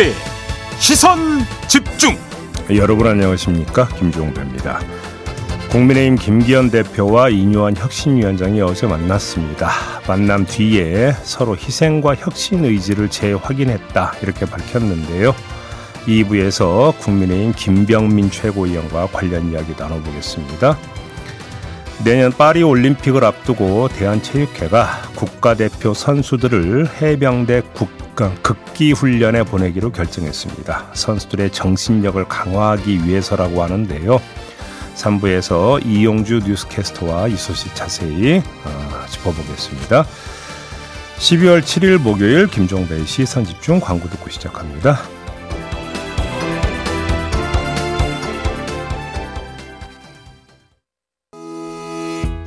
김종배 시선 집중 여러분 안녕하십니까 김종배입니다. 국민의힘 김기현 대표와 이뇨한 혁신위원장이 어제 만났습니다. 만남 뒤에 서로 희생과 혁신 의지를 재확인했다 이렇게 밝혔는데요. 2부에서 국민의힘 김병민 최고위원과 관련 이야기 나눠보겠습니다. 내년 파리 올림픽을 앞두고 대한체육회가 국가대표 선수들을 해병대 국가 극기 훈련에 보내기로 결정했습니다. 선수들의 정신력을 강화하기 위해서라고 하는데요. 3부에서 이용주 뉴스캐스터와 이 소식 자세히 어, 짚어보겠습니다. 12월 7일 목요일 김종배의 시선집중 광고 듣고 시작합니다.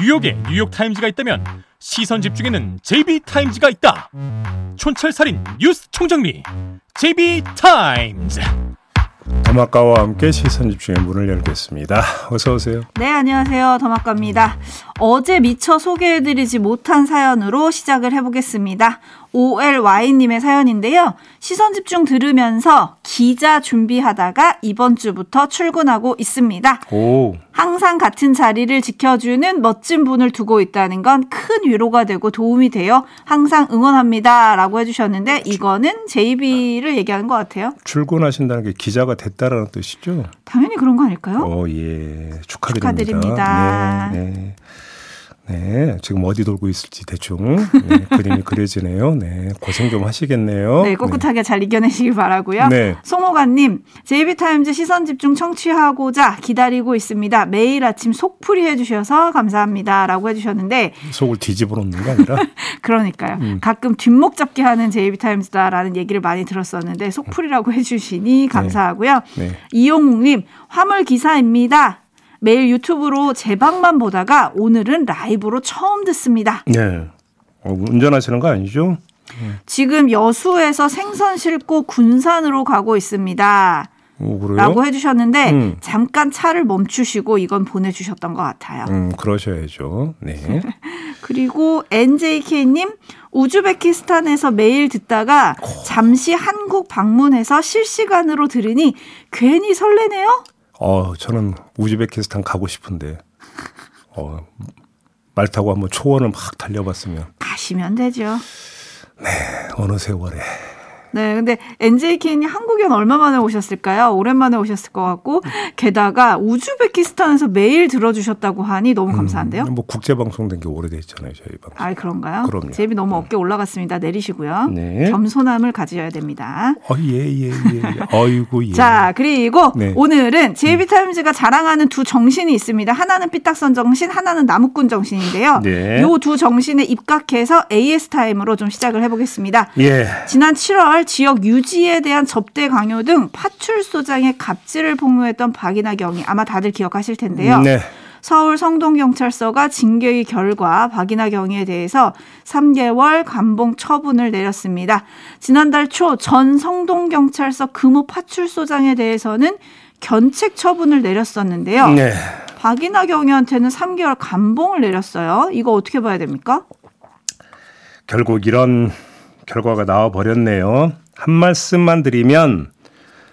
뉴욕에 뉴욕 타임즈가 있다면 시선 집중에는 JB타임즈가 있다 촌철살인 뉴스 총정리 JB타임즈 더마카와 함께 시선 집중의 문을 열겠습니다. 어서 오세요. 네, 안녕하세요. 더마카입니다. 어제 미처 소개해드리지 못한 사연으로 시작을 해보겠습니다. OLY님의 사연인데요. 시선 집중 들으면서 기자 준비하다가 이번 주부터 출근하고 있습니다. 오. 항상 같은 자리를 지켜주는 멋진 분을 두고 있다는 건 큰 위로가 되고 도움이 돼요. 항상 응원합니다. 라고 해주셨는데 이거는 JB를 얘기하는 것 같아요. 출근하신다는 게 기자가 됐다라는 뜻이죠? 당연히 그런 거 아닐까요? 어, 예. 축하드립니다. 축하드립니다. 네, 네. 네, 지금 어디 돌고 있을지 대충 네, 그림이 그려지네요. 네, 고생 좀 하시겠네요. 네, 꿋꿋하게 네. 잘 이겨내시길 바라고요. 네. 송호관님, JB타임즈 시선 집중 청취하고자 기다리고 있습니다. 매일 아침 속풀이 해주셔서 감사합니다라고 해주셨는데 속을 뒤집어 놓는 게 아니라 그러니까요. 음. 가끔 뒷목 잡기 하는 JB타임즈다라는 얘기를 많이 들었었는데 속풀이라고 해주시니 네. 감사하고요. 네. 이용욱님, 화물 기사입니다. 매일 유튜브로 제 방만 보다가 오늘은 라이브로 처음 듣습니다. 네. 어, 운전하시는 거 아니죠? 지금 여수에서 생선 싣고 군산으로 가고 있습니다. 오, 라고 해주셨는데 음. 잠깐 차를 멈추시고 이건 보내주셨던 것 같아요. 음, 그러셔야죠. 네. 그리고 NJK님 우즈베키스탄에서 매일 듣다가 잠시 한국 방문해서 실시간으로 들으니 괜히 설레네요. 어, 저는 우즈베키스탄 가고 싶은데, 어, 말 타고 한번 초원을 막 달려봤으면. 가시면 되죠. 네, 어느 세월에. 네, 근데 NJK님 한국엔 얼마 만에 오셨을까요? 오랜만에 오셨을 것 같고, 게다가 우즈베키스탄에서 매일 들어주셨다고 하니 너무 음, 감사한데요? 음, 뭐 국제 방송 된 게 오래됐잖아요, 저희 방송. 아, 그런가요? 그럼요. 제비 너무 어깨 올라갔습니다. 내리시고요. 네. 겸손함을 가져야 됩니다. 어, 예, 예, 예. 어이구, 예. 자, 그리고 네. 오늘은 제비 타임즈가 자랑하는 두 정신이 있습니다. 하나는 삐딱선 정신, 하나는 나무꾼 정신인데요. 네. 요두 정신에 입각해서 AS타임으로 좀 시작을 해보겠습니다. 예. 지난 7월 지역 유지에 대한 접대 강요 등 파출소장의 갑질을 폭로했던 박이나 경이 아마 다들 기억하실 텐데요. 네. 서울 성동경찰서가 징계의 결과 박이나 경위에 대해서 3개월 감봉 처분을 내렸습니다. 지난달 초 전 성동경찰서 금호 파출소장에 대해서는 견책 처분을 내렸었는데요. 네. 박이나 경위한테는 3개월 감봉을 내렸어요. 이거 어떻게 봐야 됩니까? 결국 이런 결과가 나와 버렸네요. 한 말씀만 드리면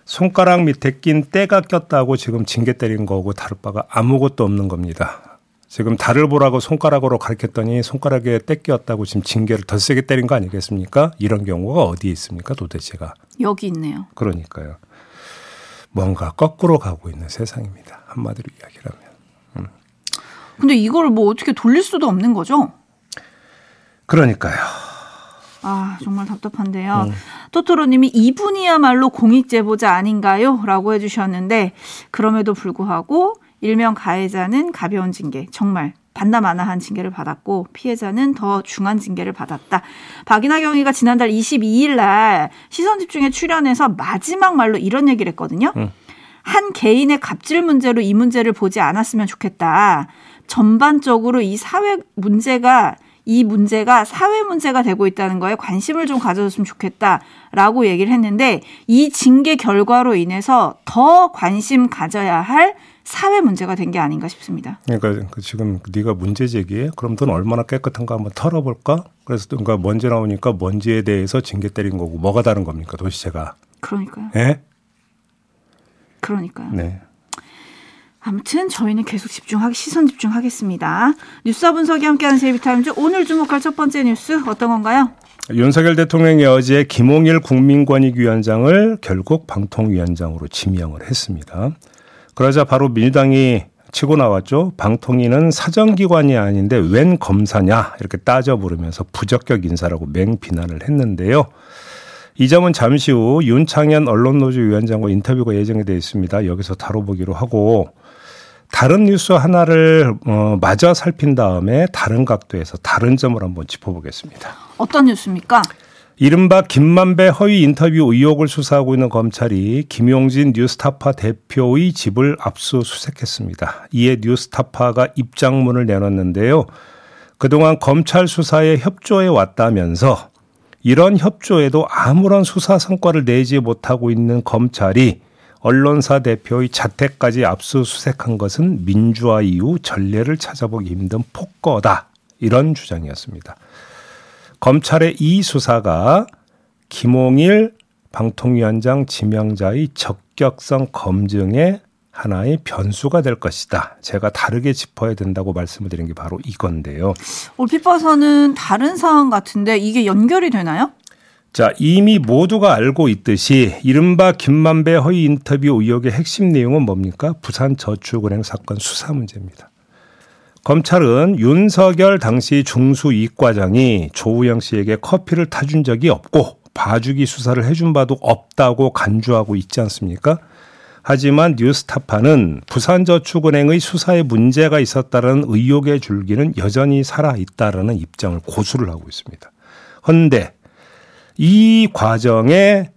손가락 밑에 낀 때가 꼈다고 지금 징계 때린 거고 다를 바가 아무것도 없는 겁니다. 지금 달을 보라고 손가락으로 가르쳤더니 손가락에 때 꼈다고 지금 징계를 더 세게 때린 거 아니겠습니까? 이런 경우가 어디에 있습니까 도대체가? 여기 있네요. 그러니까요. 뭔가 거꾸로 가고 있는 세상입니다. 한마디로 이야기라면. 음. 근데 이걸 뭐 어떻게 돌릴 수도 없는 거죠? 그러니까요. 아, 정말 답답한데요. 음. 토토로님이 이분이야말로 공익 제보자 아닌가요? 라고 해주셨는데, 그럼에도 불구하고, 일명 가해자는 가벼운 징계, 정말 반나마나한 징계를 받았고, 피해자는 더 중한 징계를 받았다. 박이나 경위가 지난달 22일 날 시선 집중에 출연해서 마지막 말로 이런 얘기를 했거든요. 음. 한 개인의 갑질 문제로 이 문제를 보지 않았으면 좋겠다. 전반적으로 이 사회 문제가 이 문제가 사회 문제가 되고 있다는 거에 관심을 좀 가져줬으면 좋겠다라고 얘기를 했는데 이 징계 결과로 인해서 더 관심 가져야 할 사회 문제가 된 게 아닌가 싶습니다. 그러니까 그 지금 네가 문제 제기해? 그럼 넌 얼마나 깨끗한가 한번 털어볼까? 그래서 그러니까 먼지 나오니까 먼지에 대해서 징계 때린 거고 뭐가 다른 겁니까 도시체가? 그러니까요. 예? 그러니까요. 네. 아무튼 저희는 계속 집중하기 시선 집중하겠습니다. 뉴스 분석이 함께하는 제이비타임즈 오늘 주목할 첫 번째 뉴스 어떤 건가요? 윤석열 대통령이 어제 김홍일 국민권익위원장을 결국 방통위원장으로 지명을 했습니다. 그러자 바로 민주당이 치고 나왔죠. 방통위는 사정기관이 아닌데 웬 검사냐 이렇게 따져 부르면서 부적격 인사라고 맹비난을 했는데요. 이 점은 잠시 후 윤창현 언론노조 위원장과 인터뷰가 예정이 되어 있습니다. 여기서 다뤄보기로 하고 다른 뉴스 하나를 어, 마저 살핀 다음에 다른 각도에서 다른 점을 한번 짚어보겠습니다. 어떤 뉴스입니까? 이른바 김만배 허위 인터뷰 의혹을 수사하고 있는 검찰이 김용진 뉴스타파 대표의 집을 압수수색했습니다. 이에 뉴스타파가 입장문을 내놨는데요. 그동안 검찰 수사에 협조해 왔다면서 이런 협조에도 아무런 수사 성과를 내지 못하고 있는 검찰이 언론사 대표의 자택까지 압수수색한 것은 민주화 이후 전례를 찾아보기 힘든 폭거다. 이런 주장이었습니다. 검찰의 이 수사가 김홍일 방통위원장 지명자의 적격성 검증에 하나의 변수가 될 것이다. 제가 다르게 짚어야 된다고 말씀을 드린 게 바로 이건데요. 봐서는 다른 사안 같은데 이게 연결이 되나요? 자, 이미 모두가 알고 있듯이 이른바 김만배 허위 인터뷰 의혹의 핵심 내용은 뭡니까? 부산 저축은행 사건 수사 문제입니다. 검찰은 윤석열 당시 중수 이과장이 조우영 씨에게 커피를 타준 적이 없고 봐주기 수사를 해준 바도 없다고 간주하고 있지 않습니까? 하지만 뉴스타파는 부산저축은행의 수사에 문제가 있었다는 의혹의 줄기는 여전히 살아있다라는 입장을 고수를 하고 있습니다. 헌데 이 과정에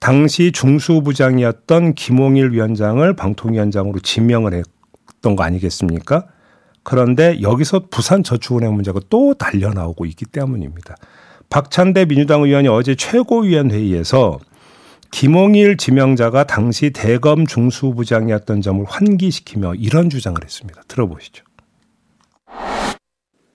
당시 중수부장이었던 김홍일 위원장을 방통위원장으로 지명을 했던 거 아니겠습니까? 그런데 여기서 부산저축은행 문제가 또 달려 나오고 있기 때문입니다. 박찬대 민주당 의원이 어제 최고위원 회의에서 김홍일 지명자가 당시 대검 중수부장이었던 점을 환기시키며 이런 주장을 했습니다. 들어보시죠.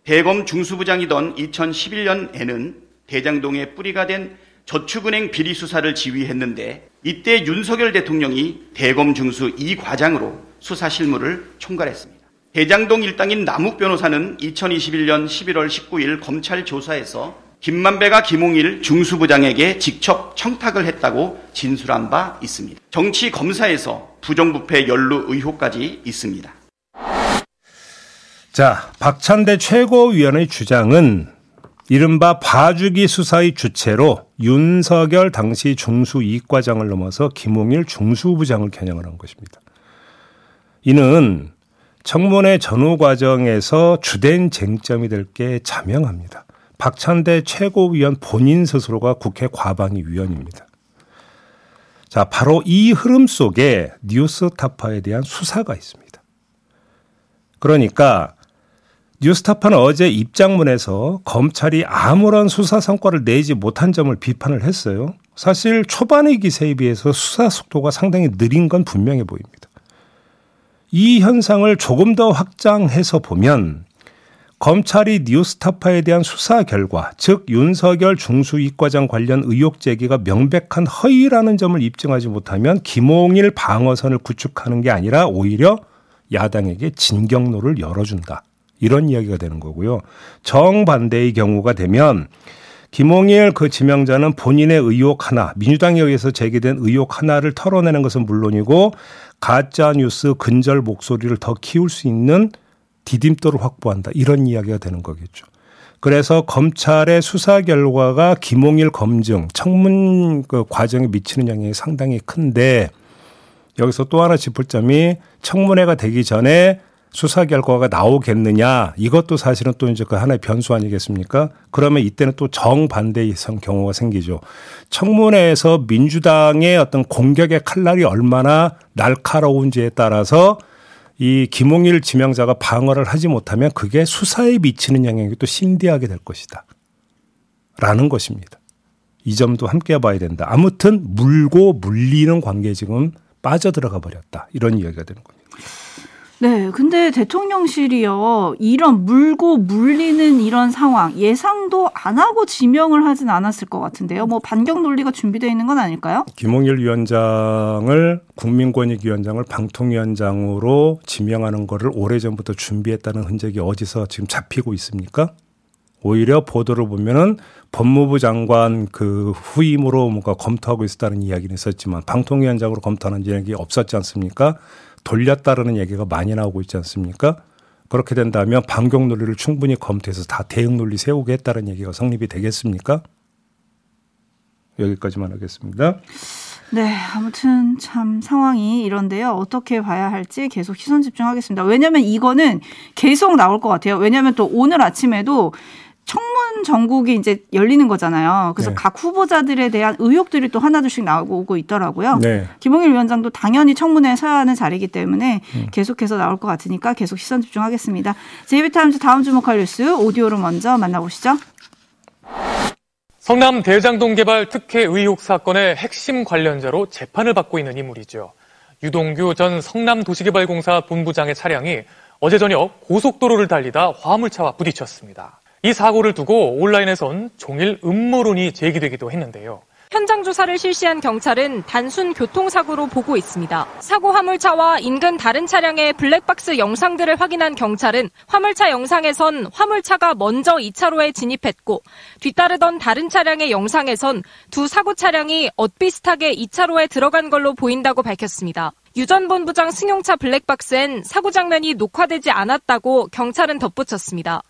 대검 중수부장이던 2011년에는 대장동에 뿌리가 된 저축은행 비리 수사를 지휘했는데 이때 윤석열 대통령이 대검 중수 2과장으로 수사 실무를 총괄했습니다. 대장동 일당인 남욱 변호사는 2021년 11월 19일 검찰 조사에서 김만배가 김홍일 중수부장에게 직접 청탁을 했다고 진술한 바 있습니다. 정치 검사에서 부정부패 연루 의혹까지 있습니다. 자, 박찬대 최고위원의 주장은 이른바 봐주기 수사의 주체로 윤석열 당시 중수 이과장을 넘어서 김홍일 중수부장을 겨냥을 한 것입니다. 이는 청문회 전후 과정에서 주된 쟁점이 될 게 자명합니다. 박찬대 최고위원 본인 스스로가 국회 과방위 위원입니다. 자, 바로 이 흐름 속에 뉴스타파에 대한 수사가 있습니다. 그러니까 뉴스타파는 어제 입장문에서 검찰이 아무런 수사 성과를 내지 못한 점을 비판을 했어요. 사실 초반의 기세에 비해서 수사 속도가 상당히 느린 건 분명해 보입니다. 이 현상을 조금 더 확장해서 보면 검찰이 뉴스타파에 대한 수사 결과, 즉 윤석열 중수이과장 관련 의혹 제기가 명백한 허위라는 점을 입증하지 못하면 김홍일 방어선을 구축하는 게 아니라 오히려 야당에게 진경로를 열어준다. 이런 이야기가 되는 거고요. 정반대의 경우가 되면 김홍일 그 지명자는 본인의 의혹 하나, 민주당에 의해서 제기된 의혹 하나를 털어내는 것은 물론이고 가짜 뉴스 근절 목소리를 더 키울 수 있는 디딤돌을 확보한다. 이런 이야기가 되는 거겠죠. 그래서 검찰의 수사 결과가 김홍일 검증, 청문 그 과정에 미치는 영향이 상당히 큰데 여기서 또 하나 짚을 점이 청문회가 되기 전에 수사 결과가 나오겠느냐 이것도 사실은 또 이제 그 하나의 변수 아니겠습니까? 그러면 이때는 또 정반대의 경우가 생기죠. 청문회에서 민주당의 어떤 공격의 칼날이 얼마나 날카로운지에 따라서 이 김홍일 지명자가 방어를 하지 못하면 그게 수사에 미치는 영향이 또 심대하게 될 것이다. 라는 것입니다. 이 점도 함께 봐야 된다. 아무튼 물고 물리는 관계 지금 빠져들어가 버렸다. 이런 이야기가 되는 겁니다. 네, 근데 대통령실이요 이런 물고 물리는 이런 상황 예상도 안 하고 지명을 하진 않았을 것 같은데요. 뭐 반경 논리가 준비되어 있는 건 아닐까요? 김홍일 위원장을 국민권익위원장을 방통위원장으로 지명하는 거를 오래 전부터 준비했다는 흔적이 어디서 지금 잡히고 있습니까? 오히려 보도를 보면은 법무부 장관 그 후임으로 뭔가 검토하고 있었다는 이야기는 있었지만 방통위원장으로 검토하는 이야기 없었지 않습니까? 돌렸다라는 얘기가 많이 나오고 있지 않습니까? 그렇게 된다면 반경 논리를 충분히 검토해서 다 대응 논리 세우겠다는 얘기가 성립이 되겠습니까? 여기까지만 하겠습니다. 네, 아무튼 참 상황이 이런데요. 어떻게 봐야 할지 계속 시선 집중하겠습니다. 왜냐하면 이거는 계속 나올 것 같아요. 왜냐하면 또 오늘 아침에도 청문 전국이 이제 열리는 거잖아요. 그래서 네. 각 후보자들에 대한 의혹들이 또 하나둘씩 나오고 있더라고요. 네. 김홍일 위원장도 당연히 청문회에 서야 하는 자리이기 때문에 음. 계속해서 나올 것 같으니까 계속 시선 집중하겠습니다. 제이비타임즈 다음 주목할 뉴스 오디오로 먼저 만나보시죠. 성남 대장동 개발 특혜 의혹 사건의 핵심 관련자로 재판을 받고 있는 인물이죠. 유동규 전 성남도시개발공사 본부장의 차량이 어제 저녁 고속도로를 달리다 화물차와 부딪혔습니다. 이 사고를 두고 온라인에선 종일 음모론이 제기되기도 했는데요. 현장 조사를 실시한 경찰은 단순 교통사고로 보고 있습니다. 사고 화물차와 인근 다른 차량의 블랙박스 영상들을 확인한 경찰은 화물차 영상에선 화물차가 먼저 2차로에 진입했고 뒤따르던 다른 차량의 영상에선 두 사고 차량이 엇비슷하게 2차로에 들어간 걸로 보인다고 밝혔습니다. 유전 본부장 승용차 블랙박스엔 사고 장면이 녹화되지 않았다고 경찰은 덧붙였습니다.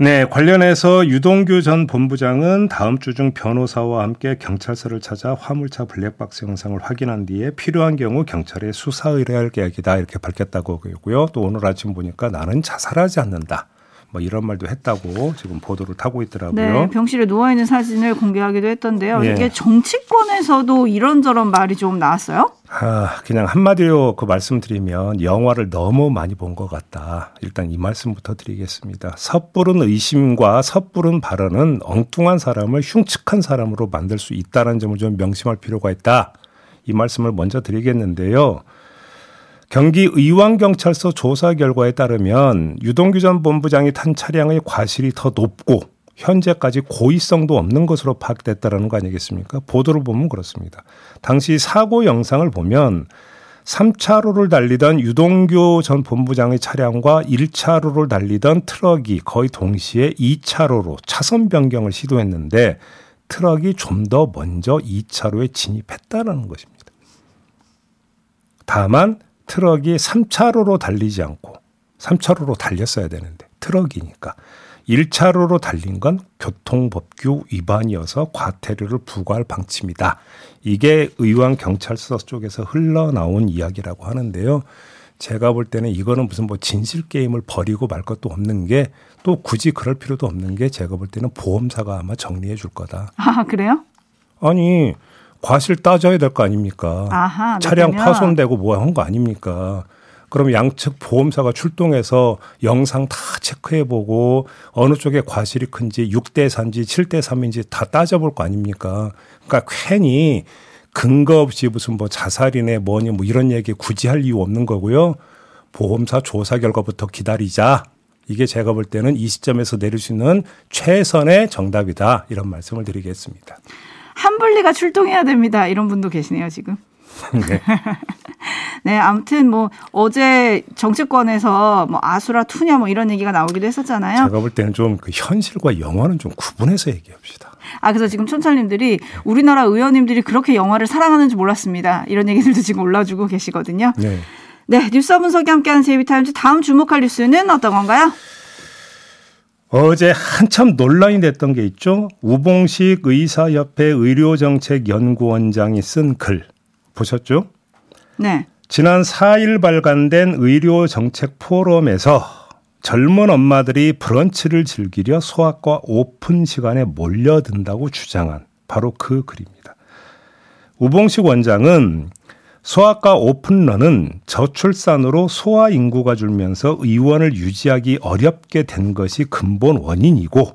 네, 관련해서 유동규 전 본부장은 다음 주 중 변호사와 함께 경찰서를 찾아 화물차 블랙박스 영상을 확인한 뒤에 필요한 경우 경찰에 수사 의뢰할 계획이다 이렇게 밝혔다고 하고요. 또 오늘 아침 보니까 나는 자살하지 않는다. 뭐 이런 말도 했다고 지금 보도를 타고 있더라고요. 네, 병실에 누워 있는 사진을 공개하기도 했던데요. 예. 이게 정치권에서도 이런저런 말이 좀 나왔어요? 아, 그냥 한마디로 그 말씀드리면 영화를 너무 많이 본 것 같다. 일단 이 말씀부터 드리겠습니다. 섣부른 의심과 섣부른 발언은 엉뚱한 사람을 흉측한 사람으로 만들 수 있다는 점을 좀 명심할 필요가 있다. 이 말씀을 먼저 드리겠는데요. 경기 의왕경찰서 조사 결과에 따르면 유동규 전 본부장이 탄 차량의 과실이 더 높고 현재까지 고의성도 없는 것으로 파악됐다라는 거 아니겠습니까? 보도를 보면 그렇습니다. 당시 사고 영상을 보면 3차로를 달리던 유동규 전 본부장의 차량과 1차로를 달리던 트럭이 거의 동시에 2차로로 차선 변경을 시도했는데 트럭이 좀 더 먼저 2차로에 진입했다라는 것입니다. 다만 트럭이 3차로로 달리지 않고 3차로로 달렸어야 되는데 트럭이니까 1차로로 달린 건 교통법규 위반이어서 과태료를 부과할 방침이다. 이게 의왕 경찰서 쪽에서 흘러나온 이야기라고 하는데요. 제가 볼 때는 이거는 무슨 뭐 진실 게임을 벌이고 말 것도 없는 게 또 굳이 그럴 필요도 없는 게 제가 볼 때는 보험사가 아마 정리해 줄 거다. 아, 그래요? 아니 과실 따져야 될 거 아닙니까? 아하, 차량 그렇다면. 파손되고 뭐 한 거 아닙니까? 그럼 양측 보험사가 출동해서 영상 다 체크해보고 어느 쪽에 과실이 큰지 6대 4인지 7대 3인지 다 따져볼 거 아닙니까? 그러니까 괜히 근거 없이 무슨 뭐 자살이네 뭐니 뭐 이런 얘기 굳이 할 이유 없는 거고요. 보험사 조사 결과부터 기다리자. 이게 제가 볼 때는 이 시점에서 내릴 수 있는 최선의 정답이다. 이런 말씀을 드리겠습니다. 한분리가 출동해야 됩니다. 이런 분도 계시네요, 지금. 네. 네, 아무튼 뭐 어제 정치권에서 뭐 아수라 투냐 뭐 이런 얘기가 나오기도 했었잖아요. 제가 볼 때는 좀 그 현실과 영화는 좀 구분해서 얘기합시다. 아, 그래서 지금 촌철님들이 우리나라 의원님들이 그렇게 영화를 사랑하는지 몰랐습니다. 이런 얘기들도 지금 올라주고 계시거든요. 네. 네, 뉴스 분석이 함께하는 제이비타임즈 다음 주목할 뉴스는 어떤 건가요? 어제 한참 논란이 됐던 게 있죠. 우봉식 의사협회 의료정책연구원장이 쓴 글 보셨죠? 네. 지난 4일 발간된 의료정책 포럼에서 젊은 엄마들이 브런치를 즐기려 소아과 오픈 시간에 몰려든다고 주장한 바로 그 글입니다. 우봉식 원장은 소아과 오픈런은 저출산으로 소아 인구가 줄면서 의원을 유지하기 어렵게 된 것이 근본 원인이고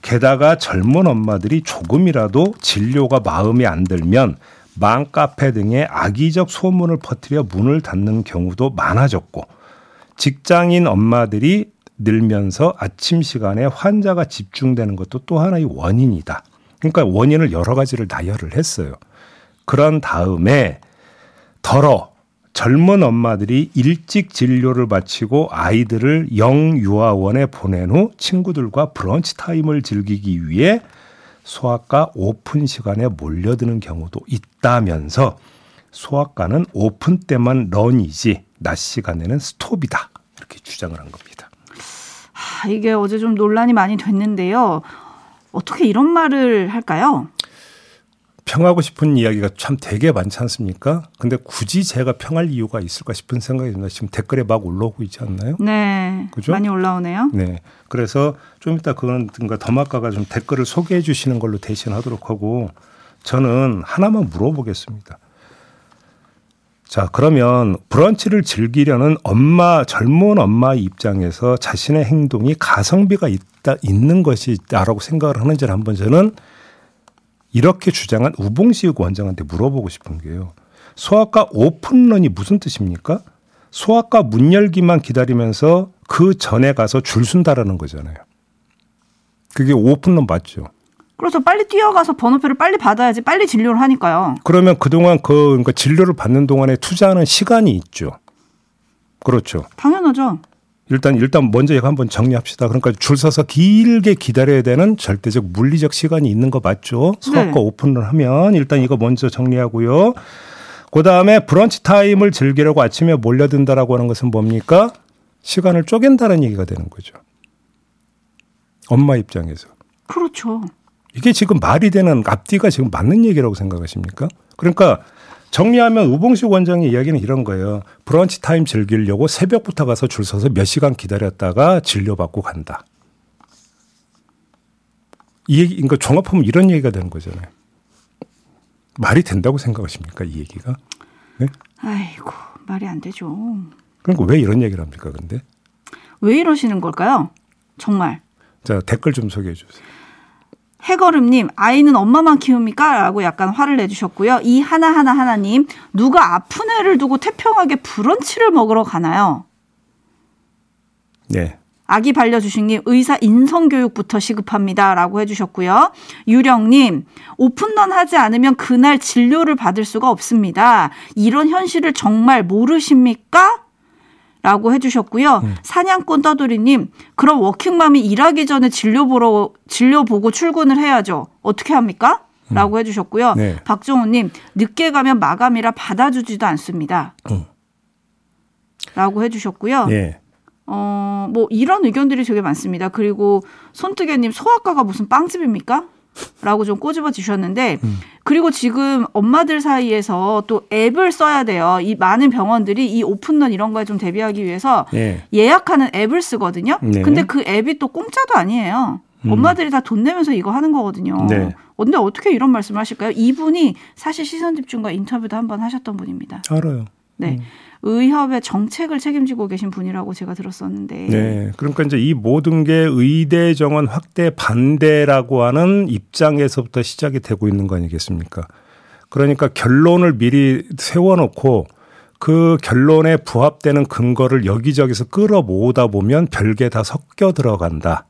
게다가 젊은 엄마들이 조금이라도 진료가 마음에 안 들면 맘카페 등의 악의적 소문을 퍼뜨려 문을 닫는 경우도 많아졌고 직장인 엄마들이 늘면서 아침 시간에 환자가 집중되는 것도 또 하나의 원인이다. 그러니까 원인을 여러 가지를 나열을 했어요. 그런 다음에 더러 젊은 엄마들이 일찍 진료를 마치고 아이들을 영유아원에 보낸 후 친구들과 브런치 타임을 즐기기 위해 소아과 오픈 시간에 몰려드는 경우도 있다면서 소아과는 오픈 때만 run이지 낮 시간에는 스톱이다. 이렇게 주장을 한 겁니다. 아, 이게 어제 좀 논란이 많이 됐는데요. 어떻게 이런 말을 할까요? 평하고 싶은 이야기가 참 되게 많지 않습니까? 근데 굳이 제가 평할 이유가 있을까 싶은 생각이 듭니다. 지금 댓글에 막 올라오고 있지 않나요? 네. 그죠? 많이 올라오네요. 네. 그래서 좀 이따 그건 가 더마카가 좀 댓글을 소개해 주시는 걸로 대신하도록 하고 저는 하나만 물어보겠습니다. 자, 그러면 브런치를 즐기려는 엄마, 젊은 엄마 입장에서 자신의 행동이 가성비가 있다, 있는 것이 있다라고 생각을 하는지를 한번 저는 이렇게 주장한 우봉시육 원장한테 물어보고 싶은 게요. 소아과 오픈런이 무슨 뜻입니까? 소아과 문 열기만 기다리면서 그 전에 가서 줄 순다라는 거잖아요. 그게 오픈런 맞죠? 그래서 빨리 뛰어가서 번호표를 빨리 받아야지 빨리 진료를 하니까요. 그러면 그동안 그 그러니까 진료를 받는 동안에 투자하는 시간이 있죠. 그렇죠. 당연하죠. 일단 일단 먼저 이거 한번 정리합시다. 그러니까 줄 서서 길게 기다려야 되는 절대적 물리적 시간이 있는 거 맞죠? 수학과 네. 오픈을 하면 일단 이거 먼저 정리하고요. 그 다음에 브런치 타임을 즐기려고 아침에 몰려든다라고 하는 것은 뭡니까? 시간을 쪼갠다는 얘기가 되는 거죠. 엄마 입장에서. 그렇죠. 이게 지금 말이 되는 앞뒤가 지금 맞는 얘기라고 생각하십니까? 그러니까 정리하면 우봉식 원장의 이야기는 이런 거예요. 브런치 타임 즐기려고 새벽부터 가서 줄 서서 몇 시간 기다렸다가 진료받고 간다. 이 얘기, 그러니까 종합하면 이런 얘기가 되는 거잖아요. 말이 된다고 생각하십니까? 이 얘기가? 네? 아이고, 말이 안 되죠. 그러니까 왜 이런 얘기를 합니까, 근데? 왜 이러시는 걸까요? 정말. 자, 댓글 좀 소개해 주세요. 해거름님, 아이는 엄마만 키웁니까? 라고 약간 화를 내주셨고요. 이 하나하나 하나님, 누가 아픈 애를 두고 태평하게 브런치를 먹으러 가나요? 네. 아기 반려주식님, 의사 인성교육부터 시급합니다. 라고 해주셨고요. 유령님, 오픈런 하지 않으면 그날 진료를 받을 수가 없습니다. 이런 현실을 정말 모르십니까? 라고 해주셨고요. 음. 사냥꾼 떠돌이님, 그럼 워킹맘이 일하기 전에 진료 보러, 진료 보고 출근을 해야죠. 어떻게 합니까? 음. 라고 해주셨고요. 네. 박종호님, 늦게 가면 마감이라 받아주지도 않습니다. 음. 라고 해주셨고요. 네. 어, 뭐, 이런 의견들이 되게 많습니다. 그리고 손뜨개님, 소아과가 무슨 빵집입니까? 라고 좀 꼬집어 주셨는데 음. 그리고 지금 엄마들 사이에서 또 앱을 써야 돼요. 이 많은 병원들이 이 오픈런 이런 거에 좀 대비하기 위해서 네. 예약하는 앱을 쓰거든요. 네. 근데 그 앱이 또 공짜도 아니에요. 음. 엄마들이 다 돈 내면서 이거 하는 거거든요. 네. 근데 어떻게 이런 말씀을 하실까요? 이분이 사실 시선 집중과 인터뷰도 한번 하셨던 분입니다. 알아요. 네. 음. 의협의 정책을 책임지고 계신 분이라고 제가 들었었는데. 네. 그러니까 이제 이 모든 게 의대 정원 확대 반대라고 하는 입장에서부터 시작이 되고 있는 거 아니겠습니까? 그러니까 결론을 미리 세워놓고 그 결론에 부합되는 근거를 여기저기서 끌어모으다 보면 별게 다 섞여 들어간다.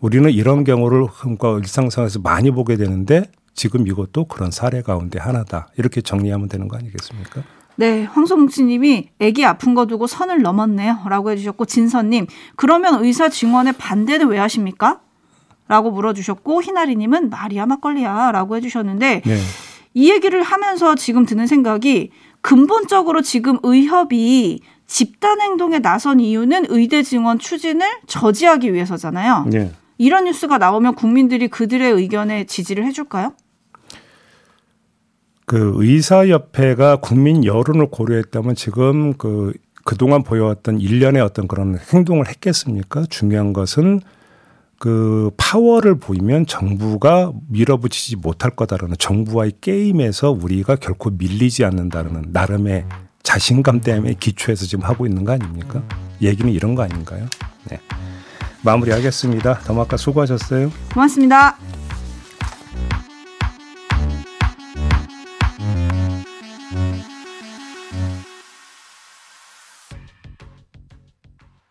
우리는 이런 경우를 그러니까 일상생활에서 많이 보게 되는데 지금 이것도 그런 사례 가운데 하나다. 이렇게 정리하면 되는 거 아니겠습니까? 네, 황소뭉치 님이 애기 아픈 거 두고 선을 넘었네요. 라고 해주셨고, 진선님, 그러면 의사 증언에 반대는 왜 하십니까? 라고 물어주셨고, 희나리 님은 말이야 막걸리야. 라고 해주셨는데, 네. 이 얘기를 하면서 지금 드는 생각이 근본적으로 지금 의협이 집단 행동에 나선 이유는 의대 증언 추진을 저지하기 위해서잖아요. 네. 이런 뉴스가 나오면 국민들이 그들의 의견에 지지를 해줄까요? 그 의사협회가 국민 여론을 고려했다면 지금 그 그동안 보여왔던 일련의 어떤 그런 행동을 했겠습니까? 중요한 것은 그 파워를 보이면 정부가 밀어붙이지 못할 거다라는 정부와의 게임에서 우리가 결코 밀리지 않는다는 나름의 자신감 때문에 기초해서 지금 하고 있는 거 아닙니까? 얘기는 이런 거 아닌가요? 네. 마무리하겠습니다. 더마카 수고하셨어요. 고맙습니다.